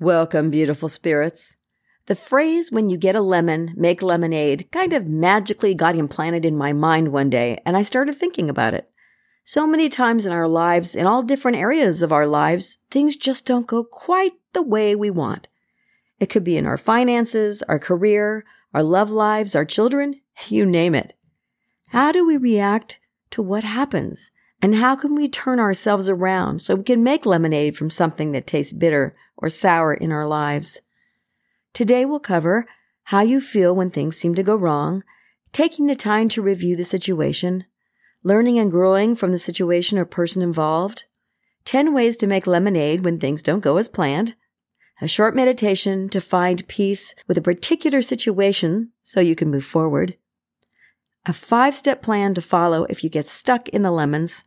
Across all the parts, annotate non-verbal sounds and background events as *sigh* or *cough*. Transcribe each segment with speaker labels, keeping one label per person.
Speaker 1: Welcome, beautiful spirits. The phrase, when you get a lemon, make lemonade, kind of magically got implanted in my mind one day, and I started thinking about it. So many times in our lives, in all different areas of our lives, things just don't go quite the way we want. It could be in our finances, our career, our love lives, our children, *laughs* you name it. How do we react to what happens? And how can we turn ourselves around so we can make lemonade from something that tastes bitter or sour in our lives? Today we'll cover how you feel when things seem to go wrong, taking the time to review the situation, learning and growing from the situation or person involved, 10 ways to make lemonade when things don't go as planned, a short meditation to find peace with a particular situation so you can move forward, a five step plan to follow if you get stuck in the lemons,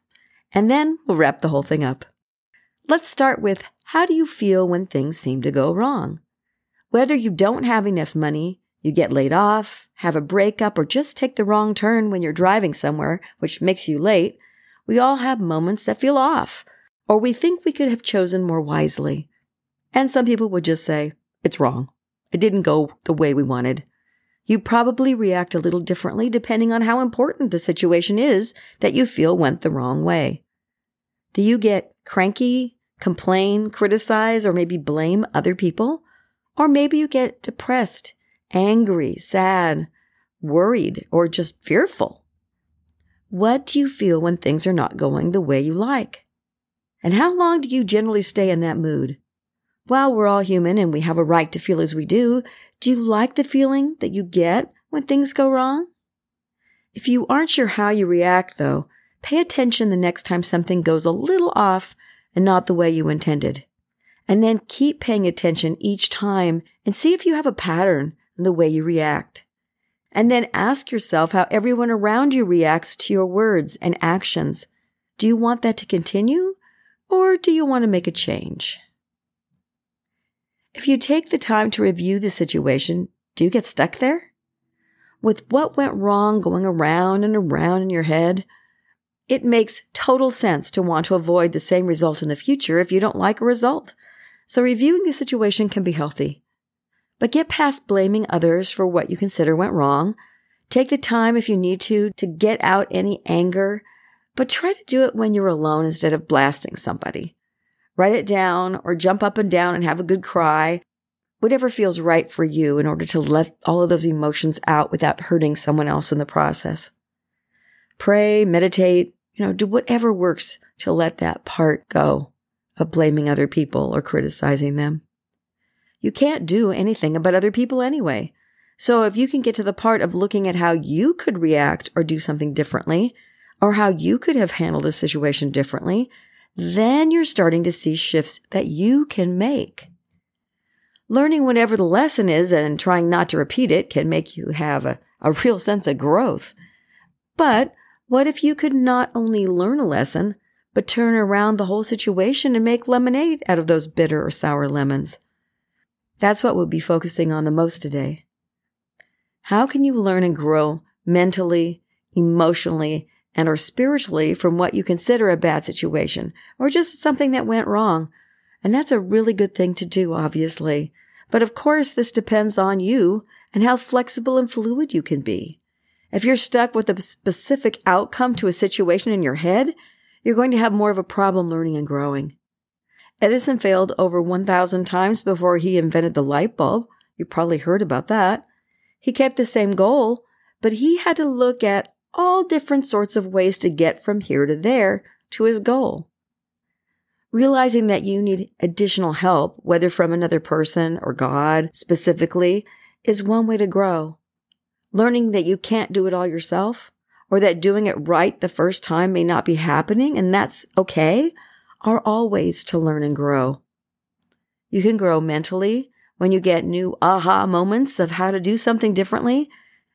Speaker 1: and then we'll wrap the whole thing up. Let's start with how do you feel when things seem to go wrong? Whether you don't have enough money, you get laid off, have a breakup, or just take the wrong turn when you're driving somewhere, which makes you late, we all have moments that feel off, or we think we could have chosen more wisely. And some people would just say, it's wrong. It didn't go the way we wanted. You probably react a little differently depending on how important the situation is that you feel went the wrong way. Do you get cranky, complain, criticize, or maybe blame other people? Or maybe you get depressed, angry, sad, worried, or just fearful. What do you feel when things are not going the way you like? And how long do you generally stay in that mood? While we're all human and we have a right to feel as we do, do you like the feeling that you get when things go wrong? If you aren't sure how you react, though, pay attention the next time something goes a little off and not the way you intended. And then keep paying attention each time and see if you have a pattern in the way you react. And then ask yourself how everyone around you reacts to your words and actions. Do you want that to continue or do you want to make a change? If you take the time to review the situation, do you get stuck there? With what went wrong going around and around in your head, it makes total sense to want to avoid the same result in the future if you don't like a result. So reviewing the situation can be healthy. But get past blaming others for what you consider went wrong. Take the time if you need to to get out any anger, but try to do it when you're alone instead of blasting somebody write it down, or jump up and down and have a good cry. Whatever feels right for you in order to let all of those emotions out without hurting someone else in the process. Pray, meditate, you know, do whatever works to let that part go of blaming other people or criticizing them. You can't do anything about other people anyway. So if you can get to the part of looking at how you could react or do something differently, or how you could have handled a situation differently, then you're starting to see shifts that you can make. Learning whatever the lesson is and trying not to repeat it can make you have a, a real sense of growth. But what if you could not only learn a lesson, but turn around the whole situation and make lemonade out of those bitter or sour lemons? That's what we'll be focusing on the most today. How can you learn and grow mentally, emotionally, and or spiritually from what you consider a bad situation or just something that went wrong. And that's a really good thing to do, obviously. But of course, this depends on you and how flexible and fluid you can be. If you're stuck with a specific outcome to a situation in your head, you're going to have more of a problem learning and growing. Edison failed over 1,000 times before he invented the light bulb. You probably heard about that. He kept the same goal, but he had to look at all different sorts of ways to get from here to there to his goal. Realizing that you need additional help, whether from another person or God specifically, is one way to grow. Learning that you can't do it all yourself, or that doing it right the first time may not be happening, and that's okay, are all ways to learn and grow. You can grow mentally when you get new aha moments of how to do something differently.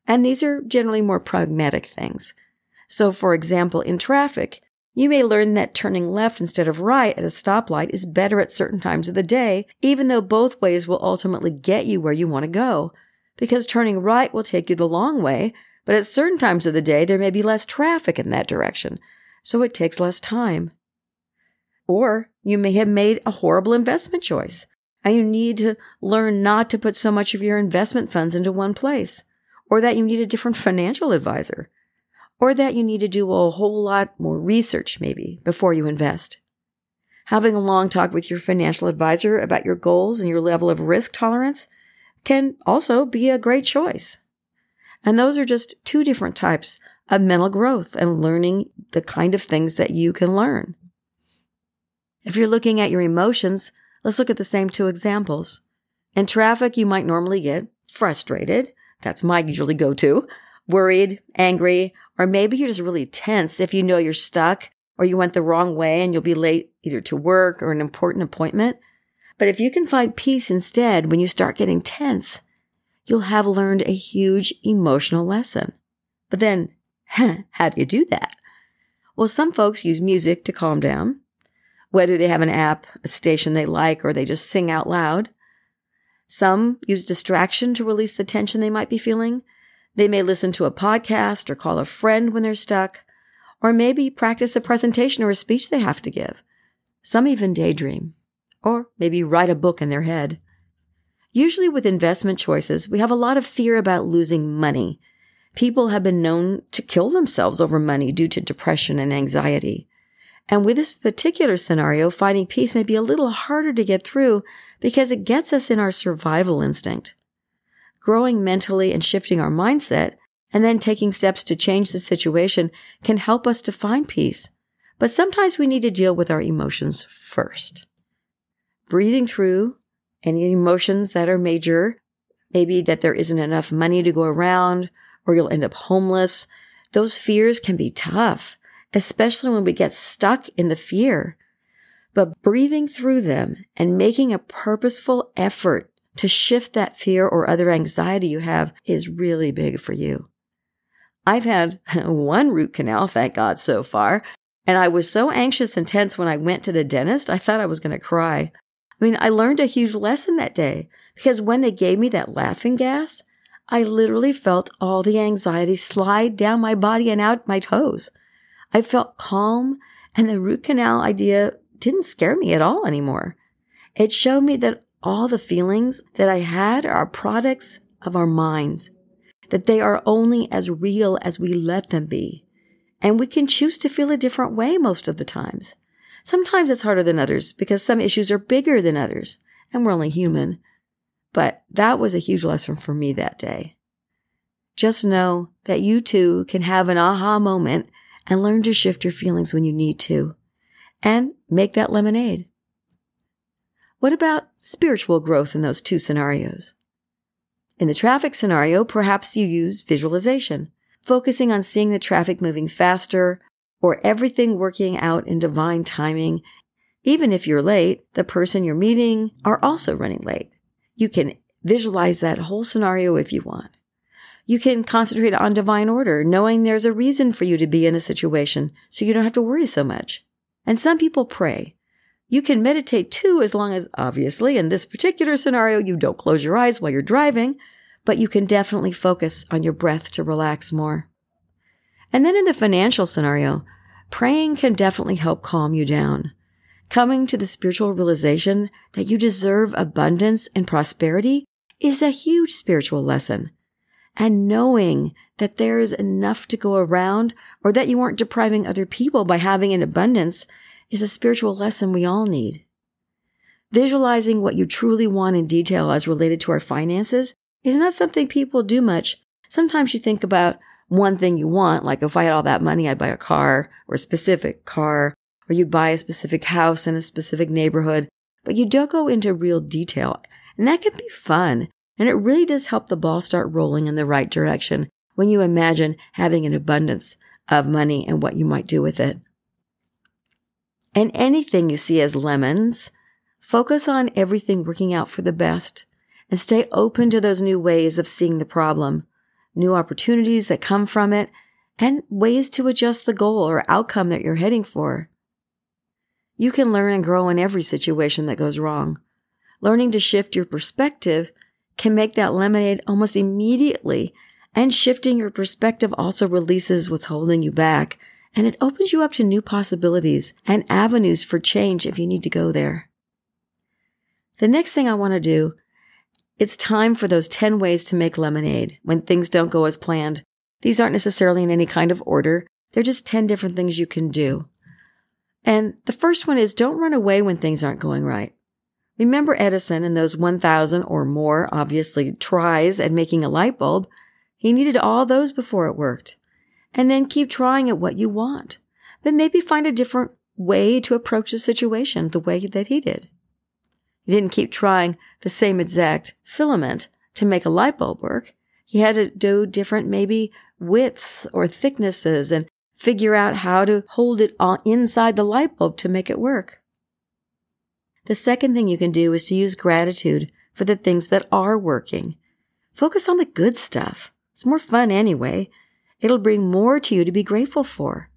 Speaker 1: And these are generally more pragmatic things. So, for example, in traffic, you may learn that turning left instead of right at a stoplight is better at certain times of the day, even though both ways will ultimately get you where you want to go. Because turning right will take you the long way, but at certain times of the day, there may be less traffic in that direction, so it takes less time. Or you may have made a horrible investment choice, and you need to learn not to put so much of your investment funds into one place, or that you need a different financial advisor or that you need to do a whole lot more research maybe before you invest. Having a long talk with your financial advisor about your goals and your level of risk tolerance can also be a great choice. And those are just two different types of mental growth and learning the kind of things that you can learn. If you're looking at your emotions, let's look at the same two examples. In traffic, you might normally get frustrated. That's my usually go to worried, angry, or maybe you're just really tense if you know you're stuck or you went the wrong way and you'll be late either to work or an important appointment. But if you can find peace instead when you start getting tense, you'll have learned a huge emotional lesson. But then, *laughs* how do you do that? Well, some folks use music to calm down, whether they have an app, a station they like, or they just sing out loud. Some use distraction to release the tension they might be feeling. They may listen to a podcast or call a friend when they're stuck, or maybe practice a presentation or a speech they have to give. Some even daydream, or maybe write a book in their head. Usually, with investment choices, we have a lot of fear about losing money. People have been known to kill themselves over money due to depression and anxiety. And with this particular scenario, finding peace may be a little harder to get through because it gets us in our survival instinct growing mentally and shifting our mindset, and then taking steps to change the situation can help us to find peace. But sometimes we need to deal with our emotions first. Breathing through any emotions that are major, maybe that there isn't enough money to go around, or you'll end up homeless. Those fears can be tough, especially when we get stuck in the fear. But breathing through them and making a purposeful effort to shift that fear or other anxiety you have is really big for you. I've had *laughs* one root canal, thank God, so far. And I was so anxious and tense when I went to the dentist, I thought I was going to cry. I mean, I learned a huge lesson that day because when they gave me that laughing gas, I literally felt all the anxiety slide down my body and out my toes. I felt calm and the root canal idea didn't scare me at all anymore. It showed me that all the feelings that I had are products of our minds, that they are only as real as we let them be. And we can choose to feel a different way most of the times. Sometimes it's harder than others because some issues are bigger than others, and we're only human. But that was a huge lesson for me that day. Just know that you too can have an aha moment and learn to shift your feelings when you need to, and make that lemonade. What about spiritual growth in those two scenarios? In the traffic scenario, perhaps you use visualization, focusing on seeing the traffic moving faster or everything working out in divine timing. Even if you're late, the person you're meeting are also running late. You can visualize that whole scenario if you want. You can concentrate on divine order, knowing there's a reason for you to be in the situation so you don't have to worry so much. And some people pray, you can meditate too, as long as, obviously, in this particular scenario, you don't close your eyes while you're driving, but you can definitely focus on your breath to relax more. And then in the financial scenario, praying can definitely help calm you down. Coming to the spiritual realization that you deserve abundance and prosperity is a huge spiritual lesson. And knowing that there is enough to go around or that you aren't depriving other people by having an abundance is a spiritual lesson we all need. Visualizing what you truly want in detail as related to our finances is not something people do much. Sometimes you think about one thing you want, like if I had all that money, I'd buy a car or a specific car, or you'd buy a specific house in a specific neighborhood, but you don't go into real detail. And that can be fun. And it really does help the ball start rolling in the right direction when you imagine having an abundance of money and what you might do with it. And anything you see as lemons, Focus on everything working out for the best and stay open to those new ways of seeing the problem, new opportunities that come from it, and ways to adjust the goal or outcome that you're heading for. You can learn and grow in every situation that goes wrong. Learning to shift your perspective can make that lemonade almost immediately, and shifting your perspective also releases what's holding you back, and it opens you up to new possibilities and avenues for change if you need to go there. The next thing I want to do, it's time for those 10 ways to make lemonade when things don't go as planned. These aren't necessarily in any kind of order. They're just 10 different things you can do. And the first one is don't run away when things aren't going right. Remember Edison and those 1,000 or more, obviously, tries at making a light bulb? He needed all those before it worked. And then keep trying at what you want. But maybe find a different way to approach the situation the way that he did. He didn't keep trying the same exact filament to make a light bulb work. He had to do different, maybe widths or thicknesses and figure out how to hold it inside the light bulb to make it work. The second thing you can do is to use gratitude for the things that are working. Focus on the good stuff. It's more fun anyway. It'll bring more to you to be grateful for.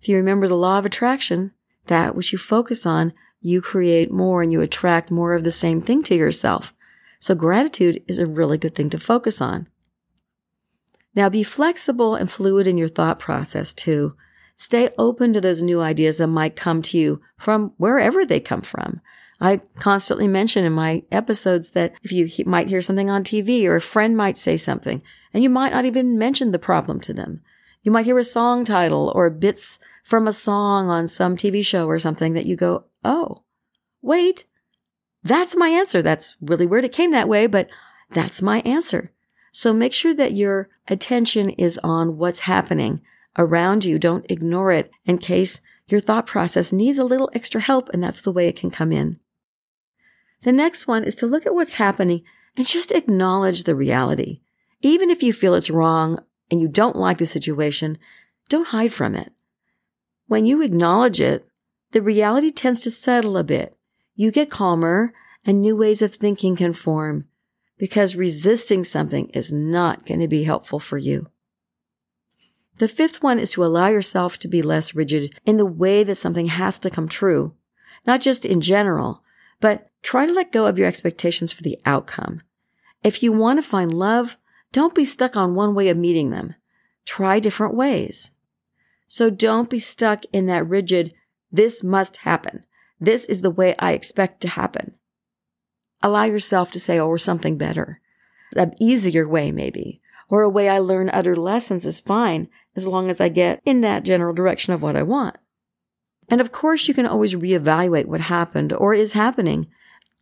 Speaker 1: If you remember the law of attraction, that which you focus on, you create more and you attract more of the same thing to yourself. So gratitude is a really good thing to focus on. Now be flexible and fluid in your thought process too. Stay open to those new ideas that might come to you from wherever they come from. I constantly mention in my episodes that if you he- might hear something on TV or a friend might say something and you might not even mention the problem to them. You might hear a song title or bits from a song on some TV show or something that you go, Oh, wait, that's my answer. That's really weird. It came that way, but that's my answer. So make sure that your attention is on what's happening around you. Don't ignore it in case your thought process needs a little extra help, and that's the way it can come in. The next one is to look at what's happening and just acknowledge the reality. Even if you feel it's wrong and you don't like the situation, don't hide from it. When you acknowledge it, the reality tends to settle a bit. You get calmer and new ways of thinking can form because resisting something is not going to be helpful for you. The fifth one is to allow yourself to be less rigid in the way that something has to come true, not just in general, but try to let go of your expectations for the outcome. If you want to find love, don't be stuck on one way of meeting them. Try different ways. So don't be stuck in that rigid, this must happen. This is the way I expect to happen allow yourself to say, oh, or something better. An easier way, maybe, or a way I learn other lessons is fine as long as I get in that general direction of what I want. And of course, you can always reevaluate what happened or is happening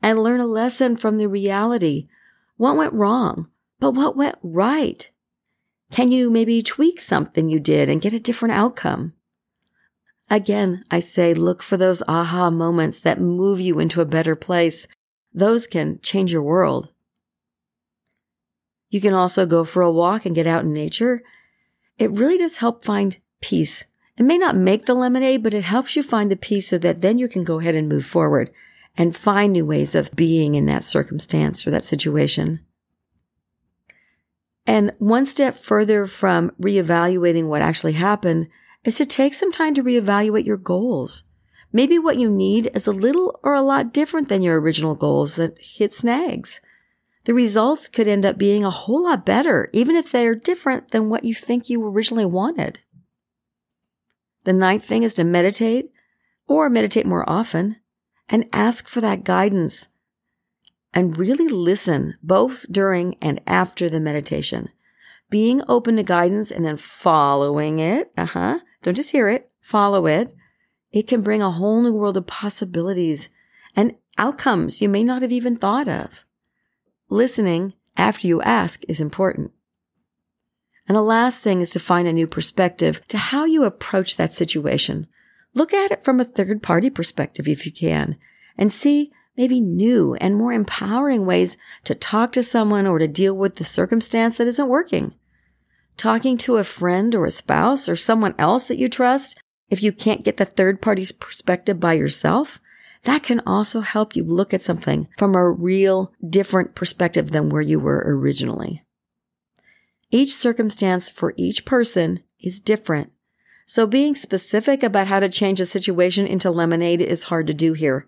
Speaker 1: and learn a lesson from the reality. What went wrong, but what went right? Can you maybe tweak something you did and get a different outcome? Again, I say look for those aha moments that move you into a better place those can change your world. You can also go for a walk and get out in nature. It really does help find peace. It may not make the lemonade, but it helps you find the peace so that then you can go ahead and move forward and find new ways of being in that circumstance or that situation. And one step further from reevaluating what actually happened is to take some time to reevaluate your goals. Maybe what you need is a little or a lot different than your original goals that hit snags. The results could end up being a whole lot better, even if they are different than what you think you originally wanted. The ninth thing is to meditate or meditate more often and ask for that guidance and really listen both during and after the meditation. Being open to guidance and then following it. Uh huh. Don't just hear it, follow it it can bring a whole new world of possibilities and outcomes you may not have even thought of. Listening after you ask is important. And the last thing is to find a new perspective to how you approach that situation. Look at it from a third party perspective if you can and see maybe new and more empowering ways to talk to someone or to deal with the circumstance that isn't working. Talking to a friend or a spouse or someone else that you trust if you can't get the third party's perspective by yourself, that can also help you look at something from a real different perspective than where you were originally. Each circumstance for each person is different. So being specific about how to change a situation into lemonade is hard to do here.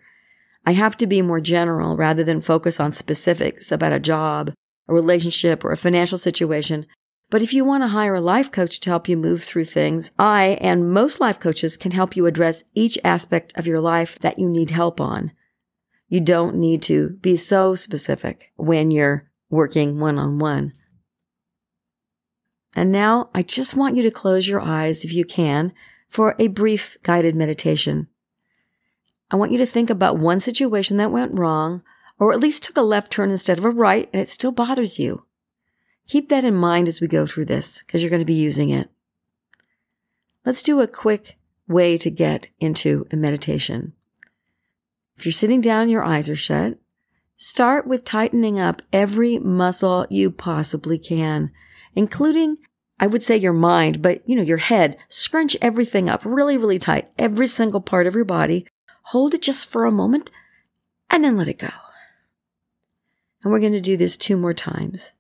Speaker 1: I have to be more general rather than focus on specifics about a job, a relationship, or a financial situation. But if you want to hire a life coach to help you move through things, I and most life coaches can help you address each aspect of your life that you need help on. You don't need to be so specific when you're working one on one. And now I just want you to close your eyes if you can for a brief guided meditation. I want you to think about one situation that went wrong, or at least took a left turn instead of a right, and it still bothers you. Keep that in mind as we go through this, because you're going to be using it. Let's do a quick way to get into a meditation. If you're sitting down and your eyes are shut, start with tightening up every muscle you possibly can including, I would say your mind, but you know, your head. Scrunch everything up really, really tight, every single part of your body. Hold it just for a moment and then let it go. And we're going to do this two more times.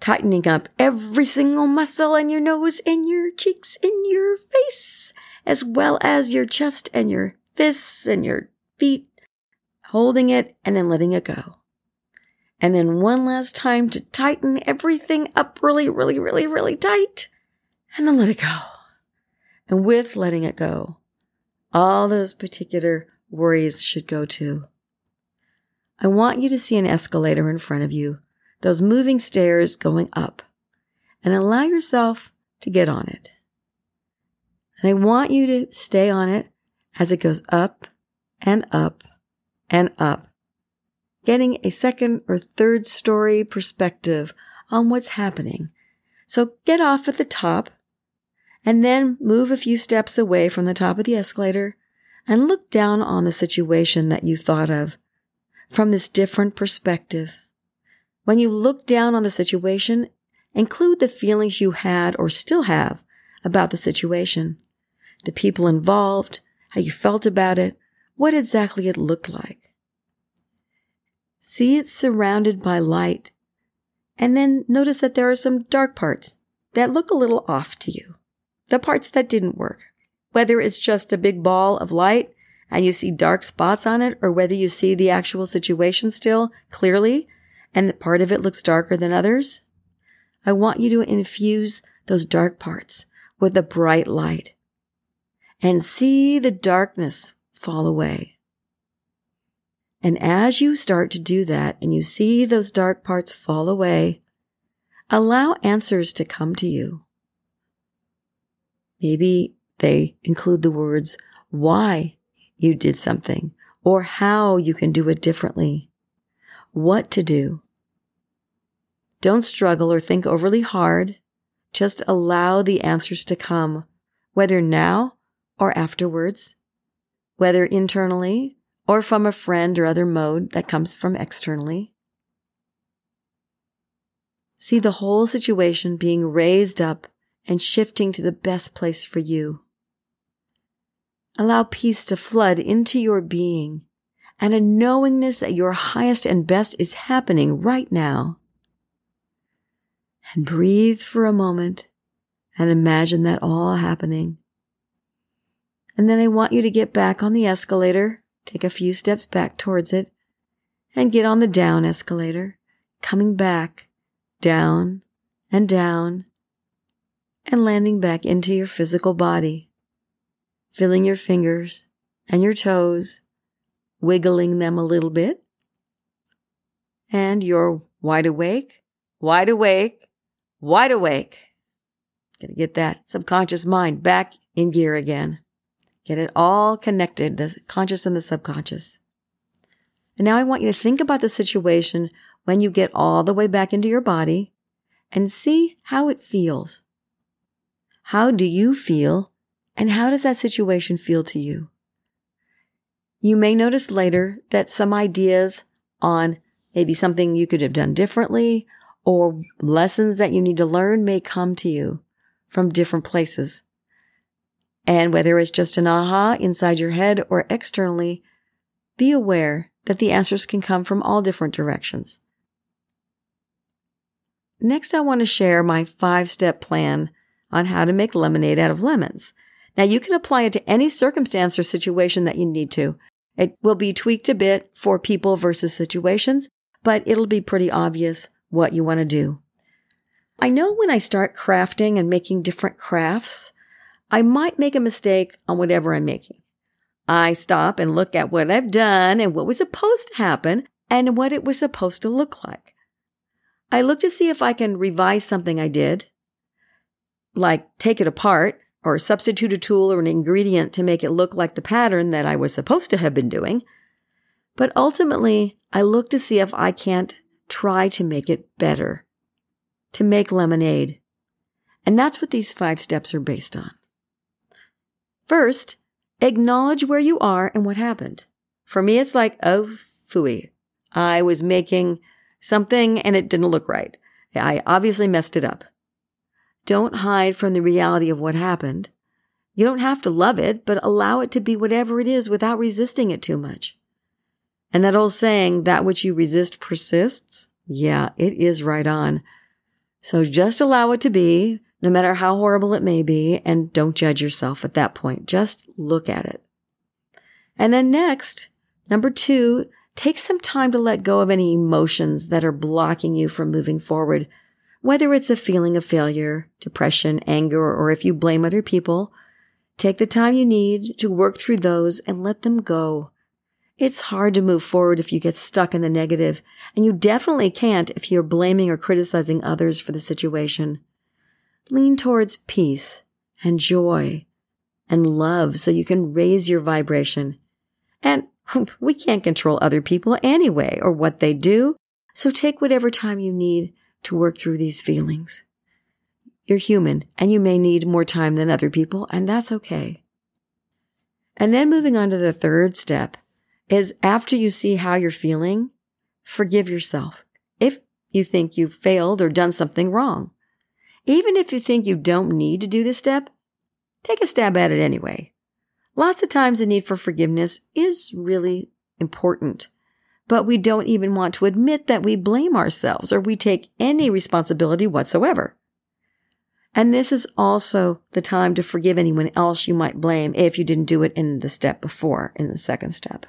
Speaker 1: Tightening up every single muscle in your nose in your cheeks in your face, as well as your chest and your fists and your feet. Holding it and then letting it go. And then one last time to tighten everything up really, really, really, really tight. And then let it go. And with letting it go, all those particular worries should go to. I want you to see an escalator in front of you, those moving stairs going up, and allow yourself to get on it. And I want you to stay on it as it goes up and up and up getting a second or third story perspective on what's happening. So get off at the top and then move a few steps away from the top of the escalator and look down on the situation that you thought of from this different perspective. When you look down on the situation, include the feelings you had or still have about the situation, the people involved, how you felt about it, what exactly it looked like. See it surrounded by light. And then notice that there are some dark parts that look a little off to you. The parts that didn't work. Whether it's just a big ball of light and you see dark spots on it, or whether you see the actual situation still clearly and that part of it looks darker than others. I want you to infuse those dark parts with a bright light and see the darkness fall away. And as you start to do that and you see those dark parts fall away, allow answers to come to you. Maybe they include the words why you did something or how you can do it differently, what to do. Don't struggle or think overly hard. Just allow the answers to come, whether now or afterwards, whether internally or from a friend or other mode that comes from externally. See the whole situation being raised up and shifting to the best place for you. Allow peace to flood into your being and a knowingness that your highest and best is happening right now. And breathe for a moment and imagine that all happening. And then I want you to get back on the escalator Take a few steps back towards it and get on the down escalator, coming back, down and down, and landing back into your physical body, feeling your fingers and your toes, wiggling them a little bit. And you're wide awake, wide awake, wide awake. Gotta get that subconscious mind back in gear again. Get it all connected, the conscious and the subconscious. And now I want you to think about the situation when you get all the way back into your body and see how it feels. How do you feel and how does that situation feel to you? You may notice later that some ideas on maybe something you could have done differently or lessons that you need to learn may come to you from different places. And whether it's just an aha inside your head or externally, be aware that the answers can come from all different directions. Next, I want to share my five step plan on how to make lemonade out of lemons. Now, you can apply it to any circumstance or situation that you need to. It will be tweaked a bit for people versus situations, but it'll be pretty obvious what you want to do. I know when I start crafting and making different crafts, I might make a mistake on whatever I'm making. I stop and look at what I've done and what was supposed to happen and what it was supposed to look like. I look to see if I can revise something I did, like take it apart or substitute a tool or an ingredient to make it look like the pattern that I was supposed to have been doing. But ultimately, I look to see if I can't try to make it better, to make lemonade. And that's what these five steps are based on. First, acknowledge where you are and what happened. For me, it's like, oh, fooey. I was making something and it didn't look right. I obviously messed it up. Don't hide from the reality of what happened. You don't have to love it, but allow it to be whatever it is without resisting it too much. And that old saying, that which you resist persists. Yeah, it is right on. So just allow it to be, no matter how horrible it may be, and don't judge yourself at that point. Just look at it. And then next, number two, take some time to let go of any emotions that are blocking you from moving forward whether it's a feeling of failure, depression, anger, or if you blame other people, take the time you need to work through those and let them go. It's hard to move forward if you get stuck in the negative, and you definitely can't if you're blaming or criticizing others for the situation. Lean towards peace and joy and love so you can raise your vibration. And *laughs* we can't control other people anyway or what they do, so take whatever time you need to work through these feelings. You're human and you may need more time than other people, and that's okay. And then moving on to the third step is after you see how you're feeling, forgive yourself if you think you've failed or done something wrong. Even if you think you don't need to do this step, take a stab at it anyway. Lots of times the need for forgiveness is really important but we don't even want to admit that we blame ourselves or we take any responsibility whatsoever. And this is also the time to forgive anyone else you might blame if you didn't do it in the step before, in the second step.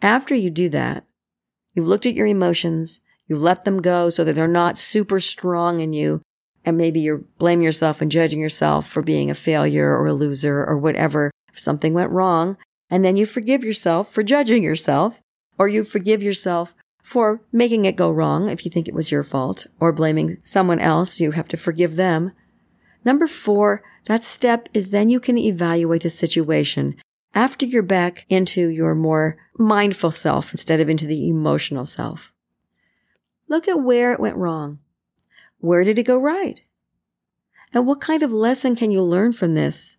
Speaker 1: After you do that, you've looked at your emotions, you've let them go so that they're not super strong in you, and maybe you're blaming yourself and judging yourself for being a failure or a loser or whatever if something went wrong. And then you forgive yourself for judging yourself or you forgive yourself for making it go wrong if you think it was your fault, or blaming someone else, you have to forgive them. Number four, that step is then you can evaluate the situation after you're back into your more mindful self instead of into the emotional self. Look at where it went wrong. Where did it go right? And what kind of lesson can you learn from this?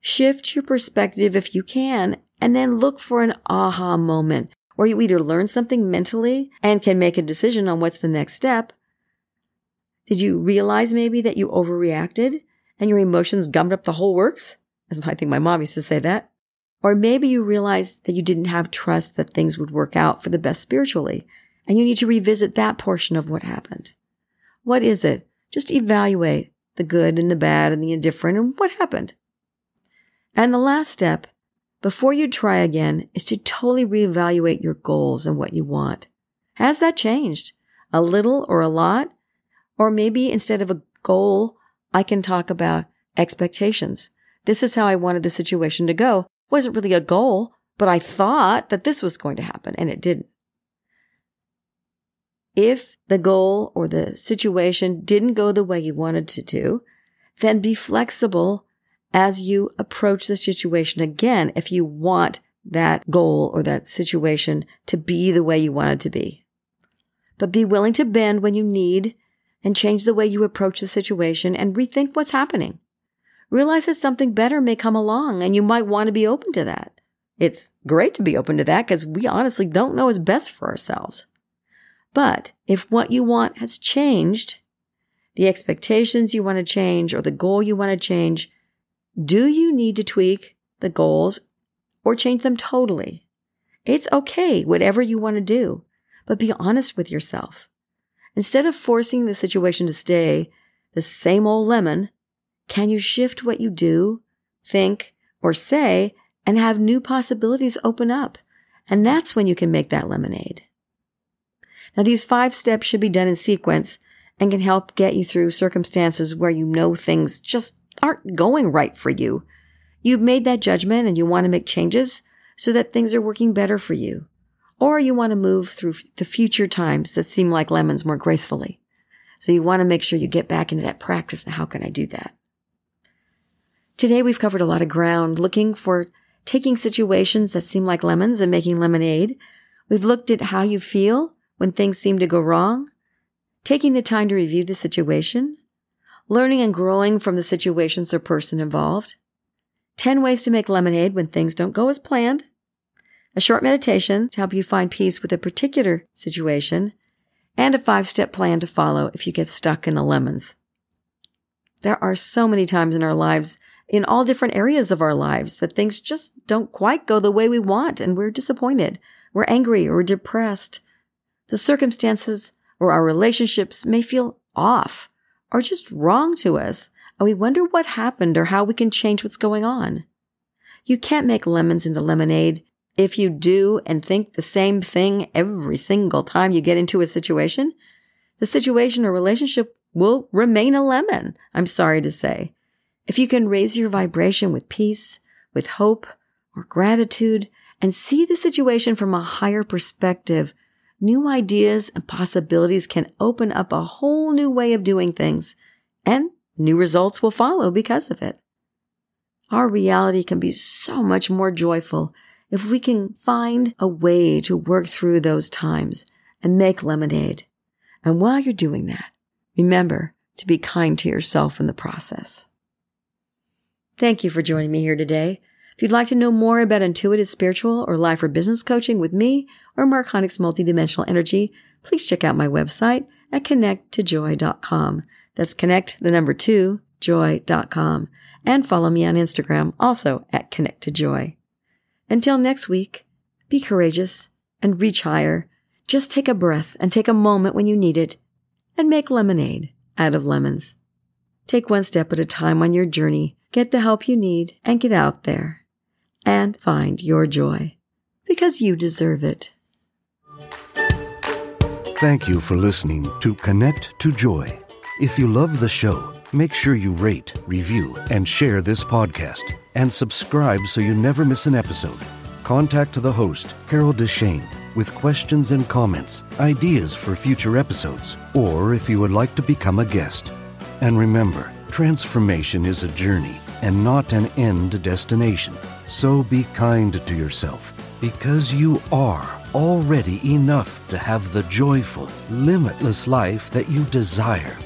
Speaker 1: Shift your perspective if you can, and then look for an aha moment where you either learn something mentally and can make a decision on what's the next step. Did you realize maybe that you overreacted and your emotions gummed up the whole works? As I think my mom used to say that. Or maybe you realized that you didn't have trust that things would work out for the best spiritually, and you need to revisit that portion of what happened. What is it? Just evaluate the good and the bad and the indifferent and what happened. And the last step before you try again is to totally reevaluate your goals and what you want. Has that changed? A little or a lot? Or maybe instead of a goal, I can talk about expectations. This is how I wanted the situation to go. It wasn't really a goal, but I thought that this was going to happen and it didn't. If the goal or the situation didn't go the way you wanted to do, then be flexible as you approach the situation again if you want that goal or that situation to be the way you want it to be. But be willing to bend when you need and change the way you approach the situation and rethink what's happening. Realize that something better may come along and you might want to be open to that. It's great to be open to that because we honestly don't know what's best for ourselves. But if what you want has changed, the expectations you want to change or the goal you want to change, do you need to tweak the goals or change them totally? It's okay, whatever you want to do, but be honest with yourself. Instead of forcing the situation to stay the same old lemon, can you shift what you do, think, or say and have new possibilities open up? And that's when you can make that lemonade. Now, these five steps should be done in sequence and can help get you through circumstances where you know things just aren't going right for you. You've made that judgment and you want to make changes so that things are working better for you. Or you want to move through the future times that seem like lemons more gracefully. So you want to make sure you get back into that practice. Now, how can I do that? Today we've covered a lot of ground looking for taking situations that seem like lemons and making lemonade. We've looked at how you feel when things seem to go wrong, taking the time to review the situation, learning and growing from the situations or person involved, 10 ways to make lemonade when things don't go as planned, a short meditation to help you find peace with a particular situation, and a five step plan to follow if you get stuck in the lemons. There are so many times in our lives, in all different areas of our lives, that things just don't quite go the way we want and we're disappointed. We're angry or depressed. The circumstances or our relationships may feel off or just wrong to us, and we wonder what happened or how we can change what's going on. You can't make lemons into lemonade if you do and think the same thing every single time you get into a situation, the situation or relationship will remain a lemon, I'm sorry to say. If you can raise your vibration with peace, with hope, or gratitude, and see the situation from a higher perspective, new ideas and possibilities can open up a whole new way of doing things, and new results will follow because of it. Our reality can be so much more joyful if we can find a way to work through those times and make lemonade. And while you're doing that, remember to be kind to yourself in the process. Thank you for joining me here today. If you'd like to know more about intuitive spiritual or life or business coaching with me or Marconics multidimensional energy, please check out my website at connecttojoy.com. That's connect the number two, joy.com. And follow me on Instagram also at connecttojoy. Until next week, be courageous and reach higher. Just take a breath and take a moment when you need it and make lemonade out of lemons. Take one step at a time on your journey, get the help you need, and get out there and find your joy because you deserve it.
Speaker 2: Thank you for listening to Connect to Joy. If you love the show, make sure you rate, review, and share this podcast, and subscribe so you never miss an episode. Contact the host, Carol Deshane, with questions and comments, ideas for future episodes, or if you would like to become a guest. And remember, transformation is a journey and not an end destination. So be kind to yourself, because you are already enough to have the joyful, limitless life that you desire.